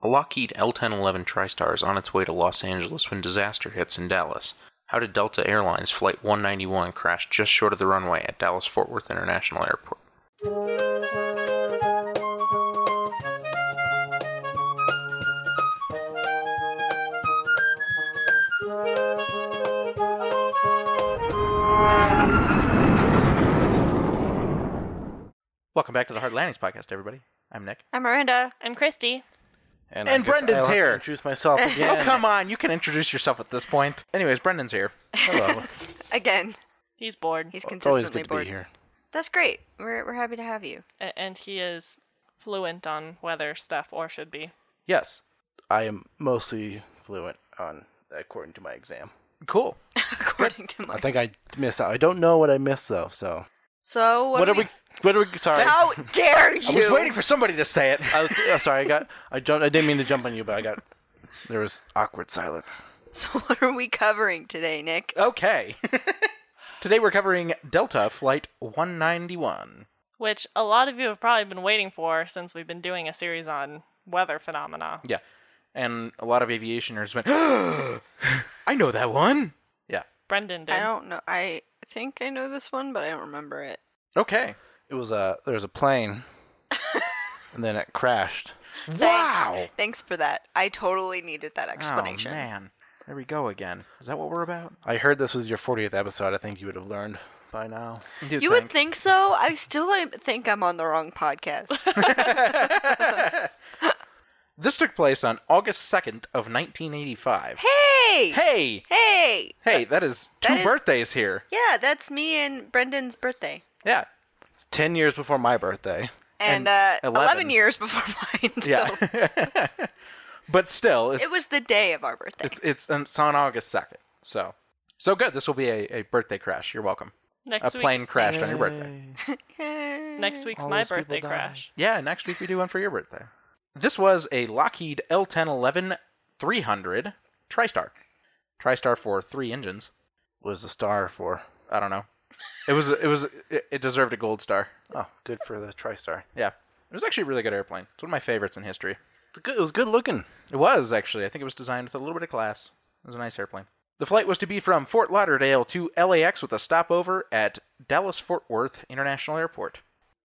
A Lockheed L-1011 TriStar is on its way to Los Angeles when disaster hits in Dallas. How did Delta Airlines Flight 191 crash just short of the runway at Dallas Fort Worth International Airport? Welcome back to the Hard Landings podcast, everybody. I'm Nick. I'm Miranda. I'm Christy. And I Brendan's I'll here. Introduce myself again. Oh, come on. You can introduce yourself at this point. Anyways, Brendan's here. Hello. Again, He's bored, he's it's always consistently good to bored. be here. That's great. We're we're happy to have you. a- and he is fluent on weather stuff, or should be. Yes. I am mostly fluent on, according to my exam. Cool. According to my. I think I missed out. I don't know what I missed though. So So what, what, are are we? What are we? Sorry. How dare you? I was waiting for somebody to say it. I was uh, sorry. I got. I jumped. I didn't mean to jump on you, but I got. There was awkward silence. So what are we covering today, Nick? Okay. Today we're covering Delta Flight 191. Which a lot of you have probably been waiting for since we've been doing a series on weather phenomena. Yeah. And a lot of aviationers went, I know that one. Yeah. Brendan did. I don't know. I think I know this one, but I don't remember it. Okay. It was a. There was a plane, and then it crashed. Wow. Thanks. Thanks for that. I totally needed that oh, explanation. Oh, man. There we go again. Is that what we're about? I heard this was your 40th episode. I think you would have learned by now. You'd You would think so. I still like, think I'm on the wrong podcast. This took place on August 2nd of 1985. hey! Hey! Hey! Hey, that is two That is- birthdays here. Yeah, that's me and Brendan's birthday. Yeah. It's 10 years before my birthday. And, And uh, 11. 11. years before mine. So Yeah. but still, it's, it was the day of our birthday. it's, it's, it's on August 2nd. So, so good. This will be a, a birthday crash. You're welcome. next a week. plane crashed on your birthday. Next week's All my those people birthday died. crash. Yeah, next week we do one for your birthday. This was a Lockheed L1011 300 TriStar. TriStar for three engines. Was the star for? I don't know. It was it was it, it deserved a gold star. Oh, good for the TriStar. Yeah. It was actually a really good airplane. It's one of my favorites in history. It's good. It was good looking. It was actually. I think it was designed with a little bit of class. It was a nice airplane. The flight was to be from Fort Lauderdale to LAX with a stopover at Dallas Fort Worth International Airport.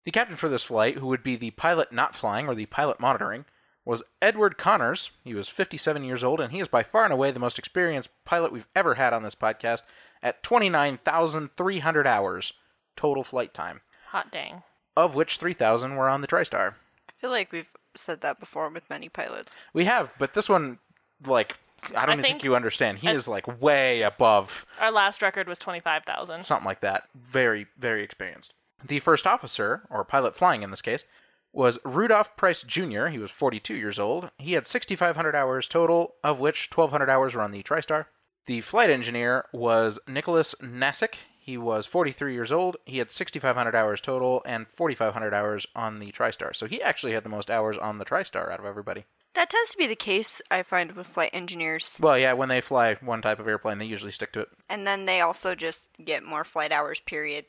The captain for this flight, who would be the pilot not flying or the pilot monitoring, was Edward Connors. He was 57 years old, and he is by far and away the most experienced pilot we've ever had on this podcast at 29,300 hours total flight time, Hot dang. of which 3,000 were on the TriStar. I feel like we've said that before with many pilots. We have, but this one, like, I don't I even think, think- you understand. He I- is like way above Our last record was 25,000. something like that. Very, very experienced. The first officer, or pilot flying in this case, was Rudolph Price Jr. He was 42 years old. He had 6,500 hours total, of which 1,200 hours were on the TriStar. The flight engineer was Nicholas Nassick. He was 43 years old. He had 6,500 hours total and 4,500 hours on the TriStar. So he actually had the most hours on the TriStar out of everybody. That tends to be the case, I find, with flight engineers. Well, yeah, when they fly one type of airplane, they usually stick to it. And then they also just get more flight hours, period.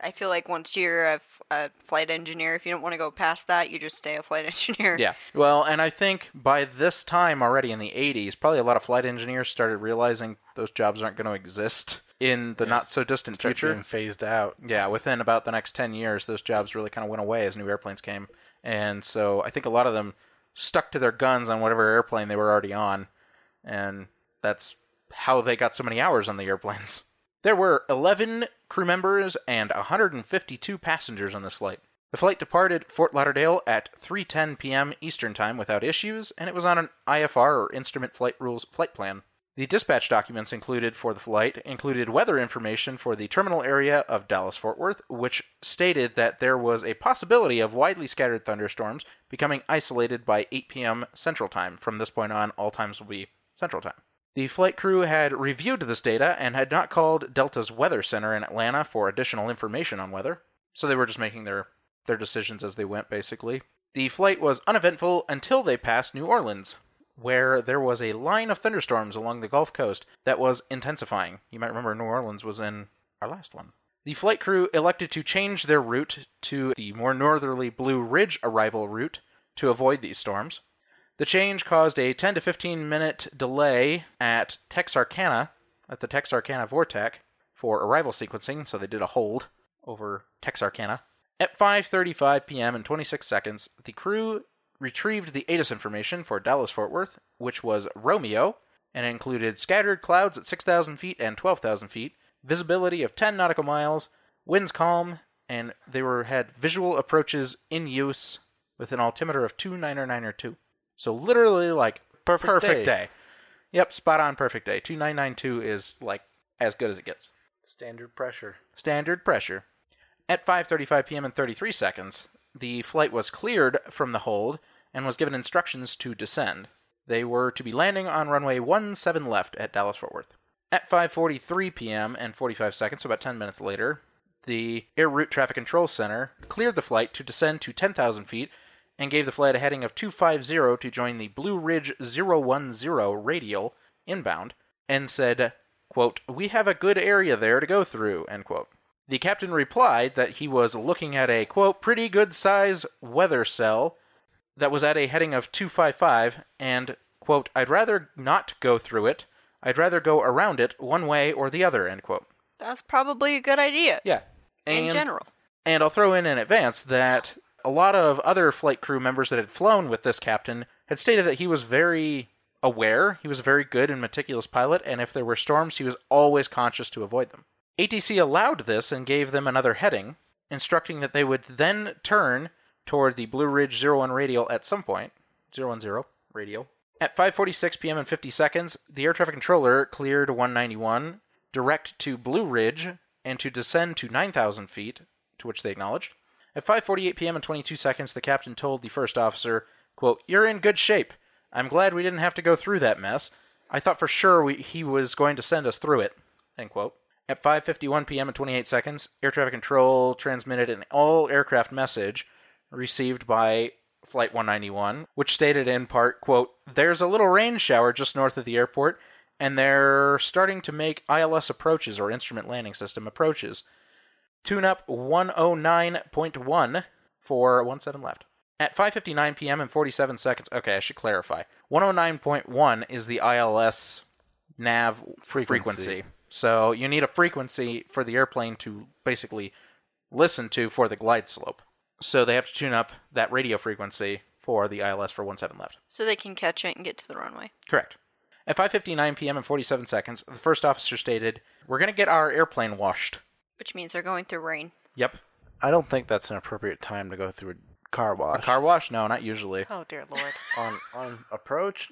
I feel like once you're a flight engineer, if you don't want to go past that, you just stay a flight engineer. Yeah. Well, and I think by this time already in the 80s, probably a lot of flight engineers started realizing those jobs aren't going to exist in the not so distant Start future. being phased out. Yeah, within about the next 10 years, those jobs really kind of went away as new airplanes came. And so I think a lot of them stuck to their guns on whatever airplane they were already on. And that's how they got so many hours on the airplanes. There were 11 crew members and 152 passengers on this flight. The flight departed Fort Lauderdale at 3:10 p.m. Eastern Time without issues, and it was on an IFR or Instrument Flight Rules flight plan. The dispatch documents included for the flight included weather information for the terminal area of Dallas Fort Worth, which stated that there was a possibility of widely scattered thunderstorms becoming isolated by 8 p.m. Central Time. From this point on, all times will be Central Time. The flight crew had reviewed this data and had not called Delta's Weather Center in Atlanta for additional information on weather, so they were just making their, their decisions as they went, basically. The flight was uneventful until they passed New Orleans, where there was a line of thunderstorms along the Gulf Coast that was intensifying. You might remember New Orleans was in our last one. The flight crew elected to change their route to the more northerly Blue Ridge arrival route to avoid these storms. The change caused a 10 to 15 minute delay at Texarkana, at the Texarkana VORTAC, for arrival sequencing, so they did a hold over Texarkana. At 5:35 p.m. and 26 seconds, the crew retrieved the ATIS information for Dallas Fort Worth, which was Romeo, and included scattered clouds at 6,000 feet and 12,000 feet, visibility of 10 nautical miles, winds calm, and they were had visual approaches in use with an altimeter of 29902. So literally like Perfect perfect day. day. Yep, spot on perfect day. 2992 is like as good as it gets. Standard pressure. Standard pressure. At 5:35 p.m. and 33 seconds, the flight was cleared from the hold and was given instructions to descend. They were to be landing on runway 17 left at Dallas Fort Worth. At 5:43 p.m. and 45 seconds, so about 10 minutes later, the Air Route Traffic Control Center cleared the flight to descend to 10,000 feet and gave the flight a heading of 250 to join the Blue Ridge 010 radial inbound and said, quote, We have a good area there to go through, end quote. The captain replied that he was looking at a, quote, pretty good size weather cell that was at a heading of 255 and, quote, I'd rather not go through it. I'd rather go around it one way or the other, end quote. That's probably a good idea Yeah. in general. and I'll throw in in advance that a lot of other flight crew members that had flown with this captain had stated that he was very aware, he was a very good and meticulous pilot, and if there were storms, he was always conscious to avoid them. ATC allowed this and gave them another heading, instructing that they would then turn toward the Blue Ridge 01 radial at some point. 010 radial. At 5:46 p.m. and 50 seconds, the air traffic controller cleared 191 direct to Blue Ridge and to descend to 9,000 feet, to which they acknowledged. At 5:48 p.m. and 22 seconds, the captain told the first officer, "quote You're in good shape. I'm glad we didn't have to go through that mess. I thought for sure we, he was going to send us through it." End quote. At 5:51 p.m. and 28 seconds, air traffic control transmitted an all-aircraft message received by Flight 191, which stated in part, quote, There's a little rain shower just north of the airport, and they're starting to make ILS approaches or instrument landing system approaches. Tune up 109.1 for 17 left. At 5:59 p.m. and 47 seconds. Okay, I should clarify. 109.1 is the ILS nav frequency. Frequency. So you need a frequency for the airplane to basically listen to for the glide slope. So they have to tune up that radio frequency for the ILS for 17 left. So they can catch it and get to the runway. Correct. At 5:59 p.m. and 47 seconds, the first officer stated, "We're going to get our airplane washed." Which means they're going through rain. Yep. I don't think that's an appropriate time to go through a car wash. A car wash? No, not usually. Oh dear lord. on on approach.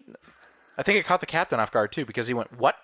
I think it caught the captain off guard too because he went, "What?"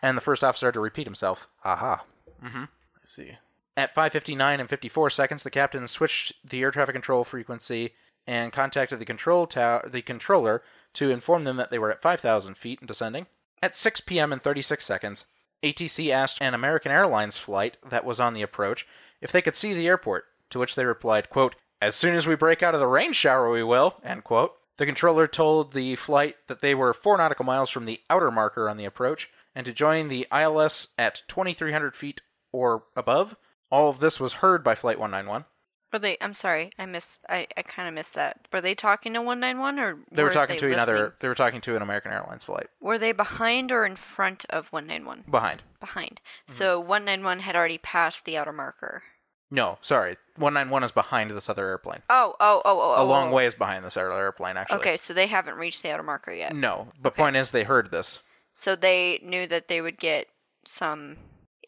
And the first officer had to repeat himself. Aha. Mm-hmm. I see. At 5:59 and 54 seconds, the captain switched the air traffic control frequency and contacted the control tower, the controller, to inform them that they were at 5,000 feet and descending. At 6 p.m. and 36 seconds, ATC asked an American Airlines flight that was on the approach if they could see the airport. To which they replied, "quote As soon as we break out of the rain shower, we will." End quote. The controller told the flight that they were four nautical miles from the outer marker on the approach and to join the ILS at 2,300 feet or above. All of this was heard by Flight 191. Were they? I'm sorry, I missed. I, I kind of missed that. Were they talking to 191 or They were talking to listening? another. They were talking to an American Airlines flight Were they behind or in front of 191? behind. Behind. Mm-hmm. So 191 had already passed the outer marker. No, sorry, 191 is behind this other airplane. Oh, oh, oh, oh. A oh, long oh. ways behind this other airplane, actually. Okay, so they haven't reached the outer marker yet. No, the point is they heard this. So they knew that they would get some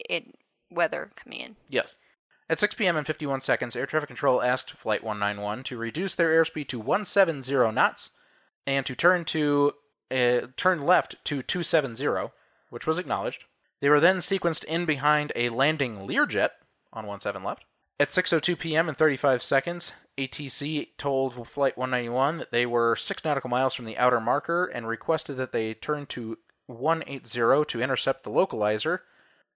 in weather coming in. Yes. At 6 p.m. and 51 seconds, air traffic control asked Flight 191 to reduce their airspeed to 170 knots and to turn to uh, turn left to 270, which was acknowledged. They were then sequenced in behind a landing Learjet on 17 left. At 6:02 p.m. and 35 seconds, ATC told Flight 191 that they were 6 nautical miles from the outer marker and requested that they turn to 180 to intercept the localizer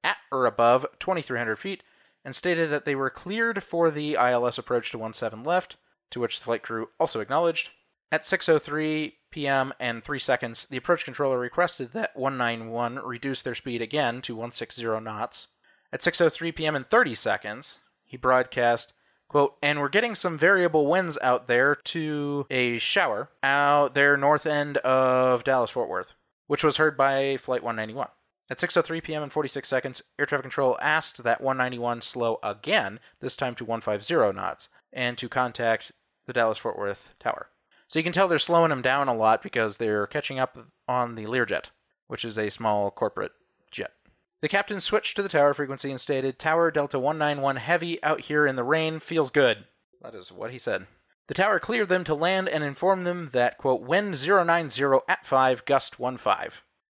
at or above 2300 feet and stated that they were cleared for the ILS approach to 17 left, to which the flight crew also acknowledged. At 6:03 p.m. and 3 seconds, the approach controller requested that 191 reduce their speed again to 160 knots. At 6:03 p.m. and 30 seconds, he broadcast Quote, and we're getting some variable winds out there to a shower out there north end of Dallas Fort Worth, which was heard by Flight 191. At 6:03 p.m. and 46 seconds, air traffic control asked that 191 slow again, this time to 150 knots, and to contact the Dallas Fort Worth tower. So you can tell they're slowing them down a lot because they're catching up on the Learjet, which is a small corporate jet. The captain switched to the tower frequency and stated, Tower Delta 191 heavy out here in the rain, feels good. That is what he said. The tower cleared them to land and informed them that, quote, wind 090 at 5, gust 15.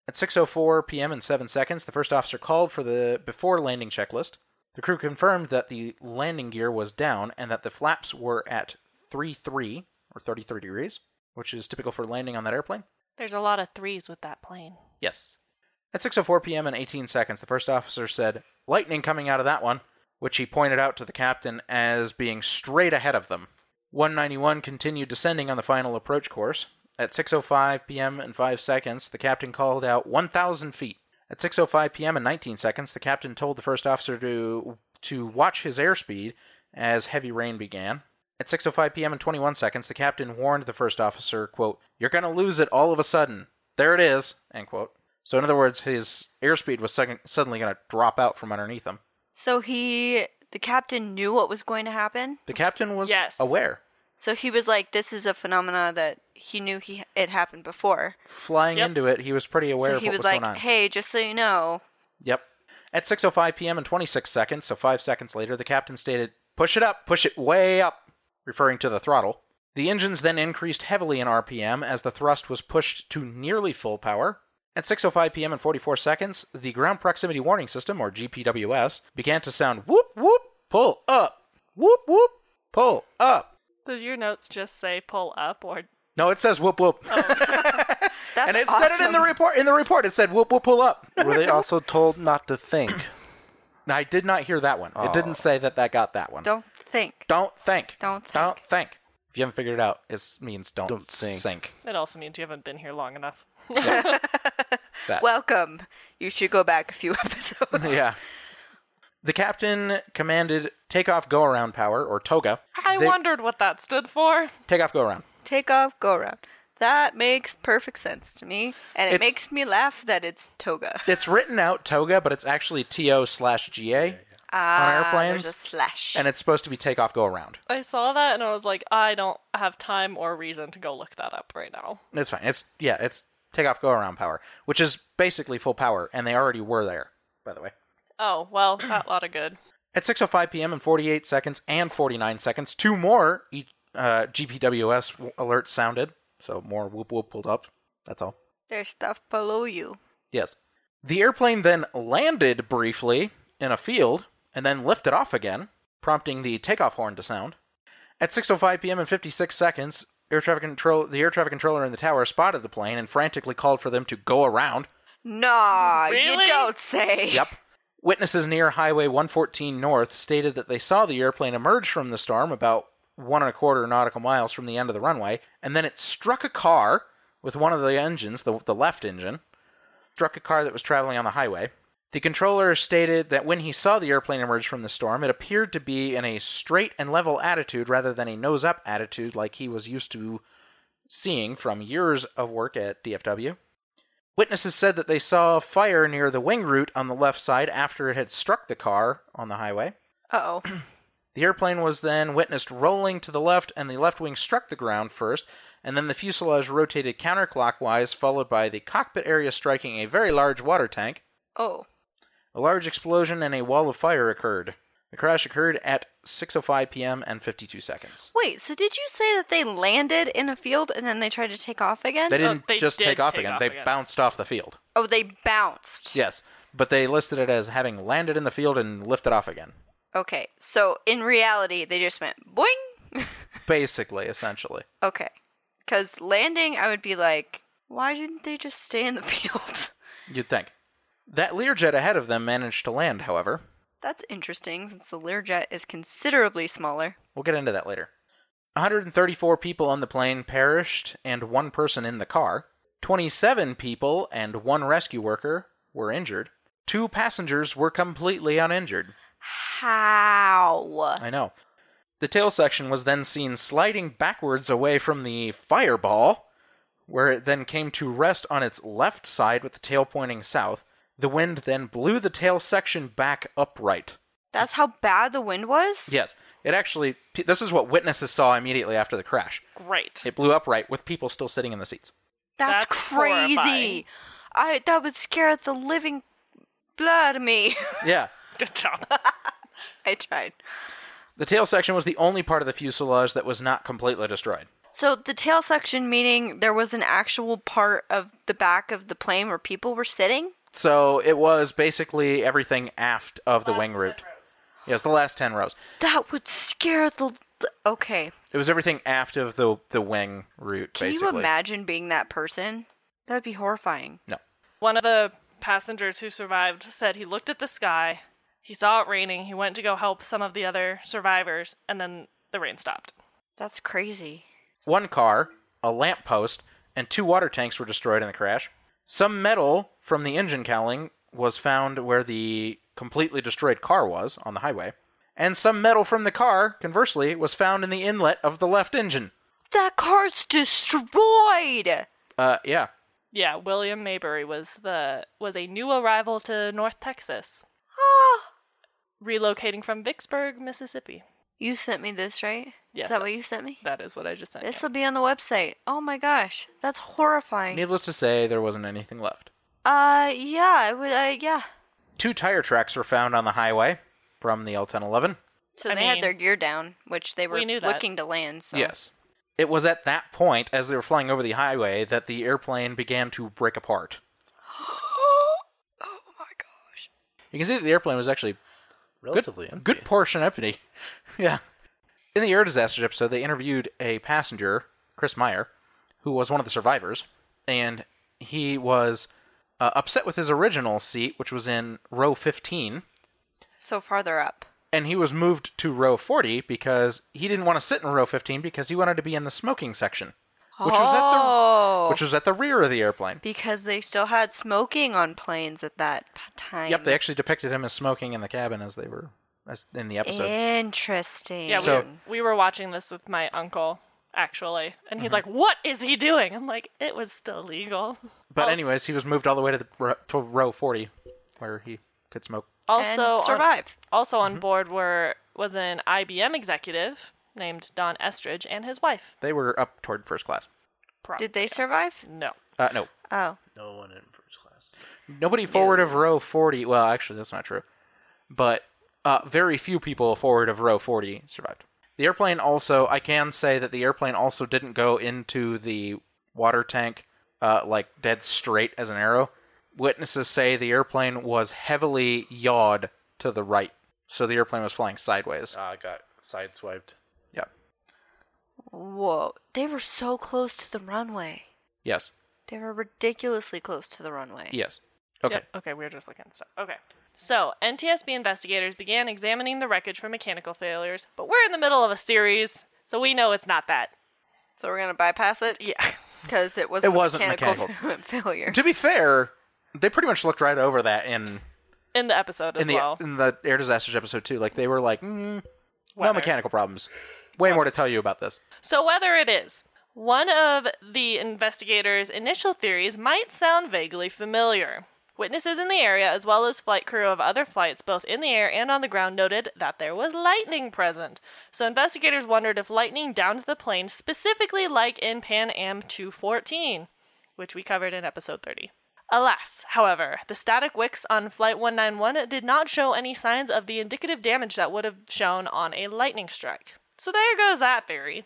At 6.04 p.m. and 7 seconds, the first officer called for the before landing checklist. The crew confirmed that the landing gear was down and that the flaps were at 33 or 33 degrees, which is typical for landing on that airplane. There's a lot of threes with that plane. Yes. At 6:04 p.m. and 18 seconds, the first officer said, "Lightning coming out of that one," which he pointed out to the captain as being straight ahead of them. 191 continued descending on the final approach course. At 6:05 p.m. and 5 seconds, the captain called out 1,000 feet. At 6:05 p.m. and 19 seconds, the captain told the first officer to to watch his airspeed as heavy rain began. At 6:05 p.m. and 21 seconds, the captain warned the first officer, "quote You're going to lose it all of a sudden. There it is." End quote. So in other words, his airspeed was sudden- suddenly going to drop out from underneath him. So he, the captain, knew what was going to happen. The captain was Yes. aware. So he was like, "This is a phenomena that he knew he it happened before." Flying Yep. into it, he was pretty aware so of he what was, was like, going on. "Hey, just so you know, Yep. At 6:05 p.m. and 26 seconds, so 5 seconds later, the captain stated, "Push it up, push it way up," referring to the throttle. The engines then increased heavily in RPM as the thrust was pushed to nearly full power. At 6:05 p.m. and 44 seconds, the ground proximity warning system or GPWS began to sound whoop whoop pull up. Whoop whoop pull up. Does your notes just say pull up or No, it says whoop whoop. Oh. that's and it awesome. said it in the report. In the report, it said whoop whoop pull up. Were they also told not to think? Now, I did not hear that one. It didn't oh. say that that got that one. Don't think. Don't think. Don't Don't think. think. If you haven't figured it out, it means don't, Don't sink. sink. it also means you haven't been here long enough? That. Welcome. You should go back a few episodes. yeah. The captain commanded takeoff go around power, or TOGA. I They- wondered what that stood for. Takeoff go around. Take off, go around. That makes perfect sense to me, and it It's- makes me laugh that it's toga. It's written out TOGA, but it's actually TO slash GA, Ah, airplanes, there's a slash. and it's supposed to be takeoff go around. I saw that and I was like, I don't have time or reason to go look that up right now. It's fine. It's yeah, it's takeoff go around power, which is basically full power, and they already were there, by the way. Oh, well, that lot of good. At 6:05 p.m. and 48 seconds and 49 seconds, two more e- uh, GPWS alert sounded. So more whoop whoop pulled up. That's all. There's stuff below you. Yes. The airplane then landed briefly in a field and then lifted off again, prompting the takeoff horn to sound. At 6:05 p.m. and 56 seconds, air traffic control the air traffic controller in the tower spotted the plane and frantically called for them to go around. Nah, you don't say. Yep. Witnesses near Highway 114 North stated that they saw the airplane emerge from the storm about one and a quarter nautical miles from the end of the runway, and then it struck a car with one of the engines, the, the left engine, struck a car that was traveling on the highway. The controller stated that when he saw the airplane emerge from the storm, it appeared to be in a straight and level attitude rather than a nose up attitude like he was used to seeing from years of work at DFW. Witnesses said that they saw fire near the wing root on the left side after it had struck the car on the highway. Uh oh. The airplane was then witnessed rolling to the left, and the left wing struck the ground first, and then the fuselage rotated counterclockwise, followed by the cockpit area striking a very large water tank. Oh. A large explosion and a wall of fire occurred. The crash occurred at 6:05 p.m. and 52 seconds. Wait, so did you say that they landed in a field and then they tried to take off again? They didn't they just did take off take again; off they again. bounced off the field. oh, they bounced. Yes, but they listed it as having landed in the field and lifted off again. Okay, so in reality, they just went boing. Basically, essentially. okay. Because landing, I would be like, why didn't they just stay in the field? You'd think. That Learjet ahead of them managed to land, however. That's interesting, since the Learjet is considerably smaller. We'll get into that later. 134 people on the plane perished and one person in the car. 27 people and one rescue worker were injured. Two passengers were completely uninjured. How? I know. The tail section was then seen sliding backwards away from the fireball, where it then came to rest on its left side with the tail pointing south. The wind then blew the tail section back upright. That's how bad the wind was? Yes, it actually. This is what witnesses saw immediately after the crash. Great. It blew upright with people still sitting in the seats. That's, That's crazy. horrifying. I that would scare the living blood out of me. Yeah. Good job. I tried. The tail section was the only part of the fuselage that was not completely destroyed. So the tail section meaning there was an actual part of the back of the plane where people were sitting? So it was basically everything aft of the wing root. Yes, the last 10 rows. That would scare the, the Okay. It was everything aft of the the wing root Can basically. you imagine being that person? That'd be horrifying. No. One of the passengers who survived said he looked at the sky, he saw it raining, he went to go help some of the other survivors, and then the rain stopped. That's crazy. One car, a lamp post, and two water tanks were destroyed in the crash. Some metal from the engine cowling was found where the completely destroyed car was on the highway. And some metal from the car, conversely, was found in the inlet of the left engine. That car's destroyed. Uh, yeah. Yeah, William Mayberry was the was a new arrival to North Texas, Ah. Relocating from Vicksburg, Mississippi. You sent me this, right? Yes. Is that what you sent me? That is what I just sent. This will be on the website. Oh my gosh, that's horrifying. Needless to say, there wasn't anything left. Uh, yeah, it would. Uh, yeah. Two tire tracks were found on the highway from the L-1011. So I they had their gear down, which they were we looking to land. So. Yes. It was at that point, as they were flying over the highway, that the airplane began to break apart. oh my gosh. You can see that the airplane was actually Relatively good, empty. good portion empty. yeah. In the air disasters episode, they interviewed a passenger, Chris Meyer, who was one of the survivors, and he was uh, upset with his original seat, which was in row 15, So farther up. and he was moved to row 40 because he didn't want to sit in row 15 because he wanted to be in the smoking section, which was at the oh, which was at the rear of the airplane. because they still had smoking on planes at that time. Yep, they actually depicted him as smoking in the cabin as they were as in the episode. Interesting. Yeah, So- we, we were watching this with my uncle actually, and Mm-hmm. he's like, "What is he doing?" I'm like, "It was still legal." But Oh. anyways, he was moved all the way to the to row 40 where he could smoke. Also, and on- survive. also Mm-hmm. on board were was an IBM executive named Don Estridge and his wife. They were up toward first class. Pro- Did they survive? No. Uh, no, Oh. No one in first class. nobody forward of row 40. Well, actually, that's not true. But uh, very few people forward of row 40 survived. The airplane also, I can say that the airplane also didn't go into the water tank uh, like dead straight as an arrow. Witnesses say the airplane was heavily yawed to the right, so the airplane was flying sideways. Ah, I got sideswiped. Yeah. Whoa. They were so close to the runway. Yes. They were ridiculously close to the runway. Yes. Okay. Yep. Okay, we were just looking at stuff. Okay. So, NTSB investigators began examining the wreckage for mechanical failures, but we're in the middle of a series, so we know it's not that. So we're gonna bypass it Yeah. because it wasn't, It wasn't mechanical. failure. To be fair, they pretty much looked right over that in In the episode as in the well. in the air disasters episode too. Like they were like, mm, no mechanical problems. Way more to tell you about this. So, whether it is, one of the investigators' initial theories might sound vaguely familiar. Witnesses in the area, as well as flight crew of other flights, both in the air and on the ground, noted that there was lightning present. So, investigators wondered if lightning downed the plane, specifically like in Pan Am 214, which we covered in episode 30. Alas, however, the static wicks on Flight 191 did not show any signs of the indicative damage that would have shown on a lightning strike. So there goes that theory.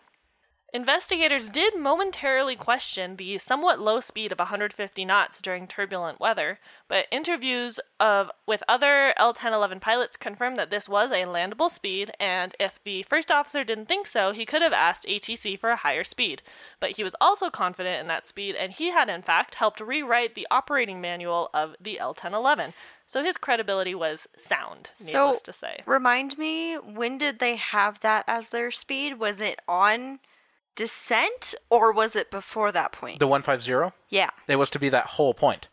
Investigators did momentarily question the somewhat low speed of 150 knots during turbulent weather, but interviews of with other L-1011 pilots confirmed that this was a landable speed, and if the first officer didn't think so, he could have asked ATC for a higher speed. But he was also confident in that speed, and he had in fact helped rewrite the operating manual of the L-1011. So his credibility was sound, So to say. remind me, when did they have that as their speed? Was it on descent or was it before that point? The one five zero. yeah. It was to be that whole point.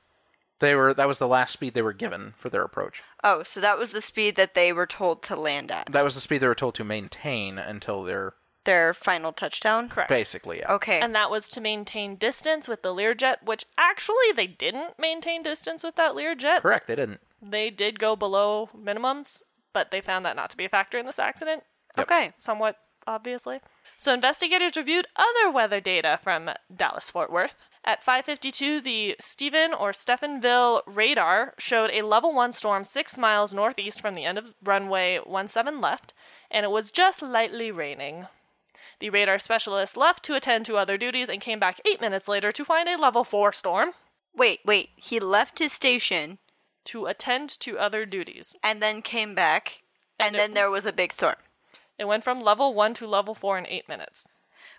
They were that was the last speed they were given for their approach. Oh, so that was the speed that they were told to land at. That was the speed they were told to maintain until their Their final touchdown? Correct. basically yeah. Okay. And that was to maintain distance with the Learjet, which actually they didn't maintain distance with that Learjet. Correct, they didn't. They did go below minimums, but they found that not to be a factor in this accident, okay. somewhat obviously. So investigators reviewed other weather data from Dallas Fort Worth. At 5:52, the Stephen or Stephenville radar showed a level 1 storm 6 miles northeast from the end of runway 17 left, and it was just lightly raining. The radar specialist left to attend to other duties and came back 8 minutes later to find a level 4 storm Wait, wait. He left his station to attend to other duties. and then came back, and, And it- then there was a big storm. It went from level 1 to level 4 in 8 minutes.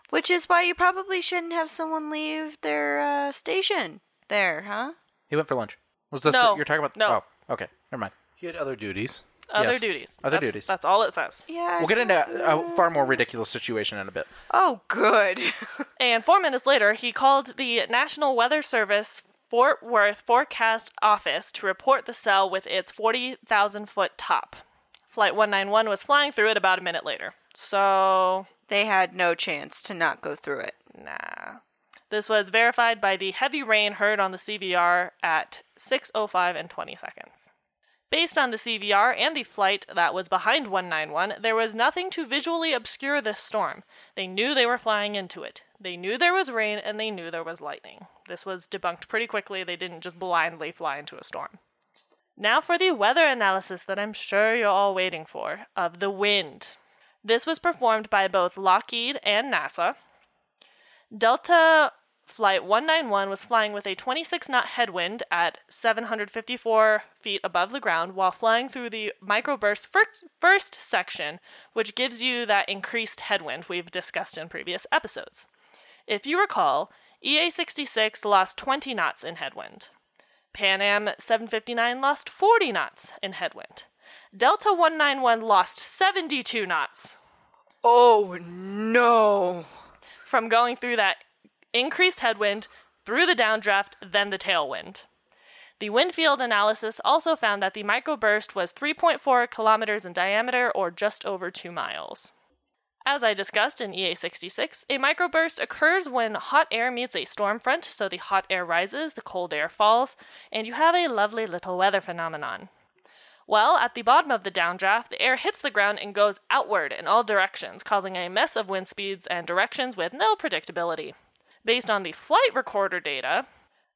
Which is why you probably shouldn't have someone leave their uh, station there, huh? He went for lunch. Was this No, the, you're talking about? no. Oh, okay. Never mind. He had other duties. Other Yes. duties. Other That's- duties. That's all it says. Yeah. We'll get into a far more ridiculous situation in a bit. Oh, good. And four minutes later, he called the National Weather Service Fort Worth Forecast Office to report the cell with its 40,000 foot top. Flight 191 was flying through it about a minute later. So, they had no chance to not go through it. nah. This was verified by the heavy rain heard on the CVR at 6:05 and 20 seconds. Based on the CVR and the flight that was behind 191, there was nothing to visually obscure this storm. They knew they were flying into it. They knew there was rain and they knew there was lightning. This was debunked pretty quickly. They didn't just blindly fly into a storm. Now for the weather analysis that I'm sure you're all waiting for of the wind. This was performed by both Lockheed and NASA. Delta Flight 191 was flying with a 26 knot headwind at 754 feet above the ground while flying through the microburst first, first section, which gives you that increased headwind we've discussed in previous episodes. If you recall, EA 66 lost 20 knots in headwind. Pan Am 759 lost 40 knots in headwind. Delta 191 lost 72 knots Oh, no. from going through that increased headwind, through the downdraft, then the tailwind. The wind field analysis also found that the microburst was 3.4 kilometers in diameter, or just over 2 miles. As I discussed in EA 66, a microburst occurs when hot air meets a storm front, so the hot air rises, the cold air falls, and you have a lovely little weather phenomenon. Well, at the bottom of the downdraft, the air hits the ground and goes outward in all directions, causing a mess of wind speeds and directions with no predictability. Based on the flight recorder data,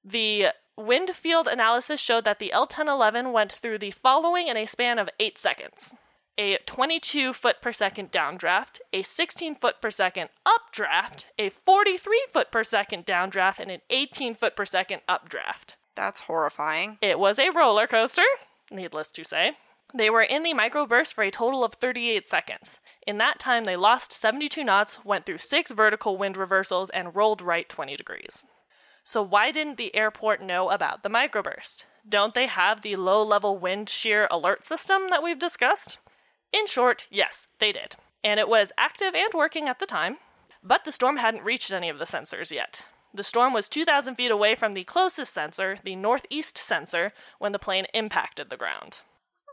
the wind field analysis showed that the L1011 went through the following in a span of 8 seconds a 22 foot per second downdraft, a 16 foot per second updraft, a 43 foot per second downdraft, and an 18 foot per second updraft. That's horrifying. It was a roller coaster, needless to say. They were in the microburst for a total of 38 seconds. In that time, they lost 72 knots, went through six vertical wind reversals, and rolled right 20 degrees. So, why didn't the airport know about the microburst? Don't they have the low level wind shear alert system that we've discussed? In short, yes, they did. And it was active and working at the time, but the storm hadn't reached any of the sensors yet. The storm was 2,000 feet away from the closest sensor, the northeast sensor, when the plane impacted the ground.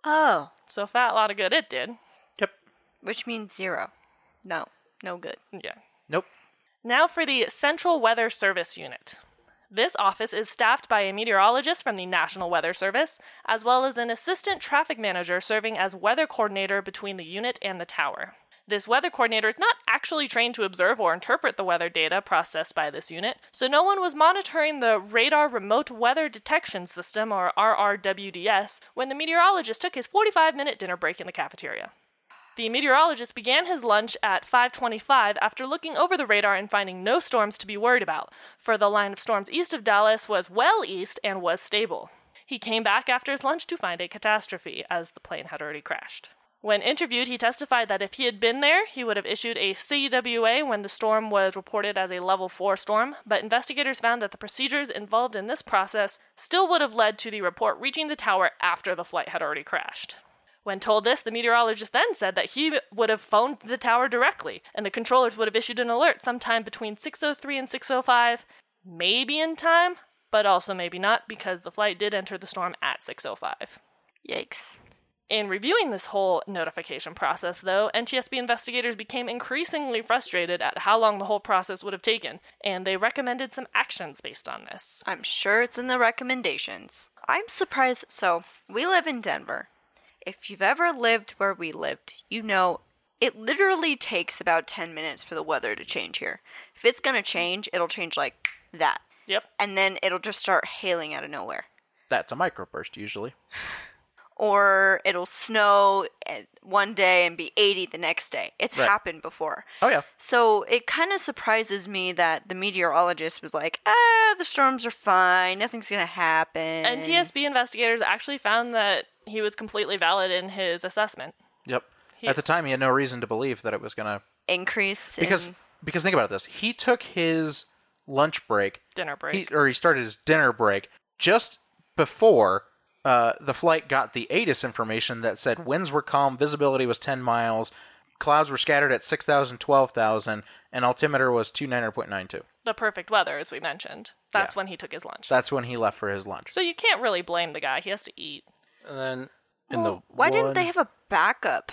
Oh, So, fat lot of good it did. Yep. which means zero. No, no good. Yeah. Nope. Now for the Central Weather Service Unit. This office is staffed by a meteorologist from the National Weather Service, as well as an assistant traffic manager serving as weather coordinator between the unit and the tower. This weather coordinator is not actually trained to observe or interpret the weather data processed by this unit, so no one was monitoring the Radar Remote Weather Detection System, or RRWDS, when the meteorologist took his 45 minute dinner break in the cafeteria. The meteorologist began his lunch at 5:25 after looking over the radar and finding no storms to be worried about, for the line of storms east of Dallas was well east and was stable. He came back after his lunch to find a catastrophe, as the plane had already crashed. When interviewed, he testified that if he had been there, he would have issued a CWA when the storm was reported as a level 4 storm, but investigators found that the procedures involved in this process still would have led to the report reaching the tower after the flight had already crashed. When told this, the meteorologist then said that he would have phoned the tower directly, and the controllers would have issued an alert sometime between 6:03 and 6:05, maybe in time, but also maybe not because the flight did enter the storm at 6:05. Yikes. In reviewing this whole notification process, though, NTSB investigators became increasingly frustrated at how long the whole process would have taken, and they recommended some actions based on this. I'm sure it's in the recommendations. I'm surprised. So, we live in Denver. If you've ever lived where we lived, you know it literally takes about 10 minutes for the weather to change here. If it's gonna change, it'll change like that. Yep. And then it'll just start hailing out of nowhere. That's a microburst usually. Or it'll snow eh, one day and be 80 the next day. It's Right. happened before. Oh yeah. So it kind of surprises me that the meteorologist was like, ah, the storms are fine, nothing's gonna happen. NTSB investigators actually found that he was completely valid in his assessment. Yep. He- At the time, he had no reason to believe that it was gonna increase because in, because think about this. He took his lunch break Dinner break. he, or he started his dinner break just before uh, the flight got the ATIS information that said winds were calm, visibility was 10 miles, clouds were scattered at 6,000, 12,000, and altimeter was 290.92. the perfect weather, as we mentioned. That's Yeah. when he took his lunch. That's when he left for his lunch. so you can't really blame the guy. He has to eat. And then in Well, the why didn't they have a backup?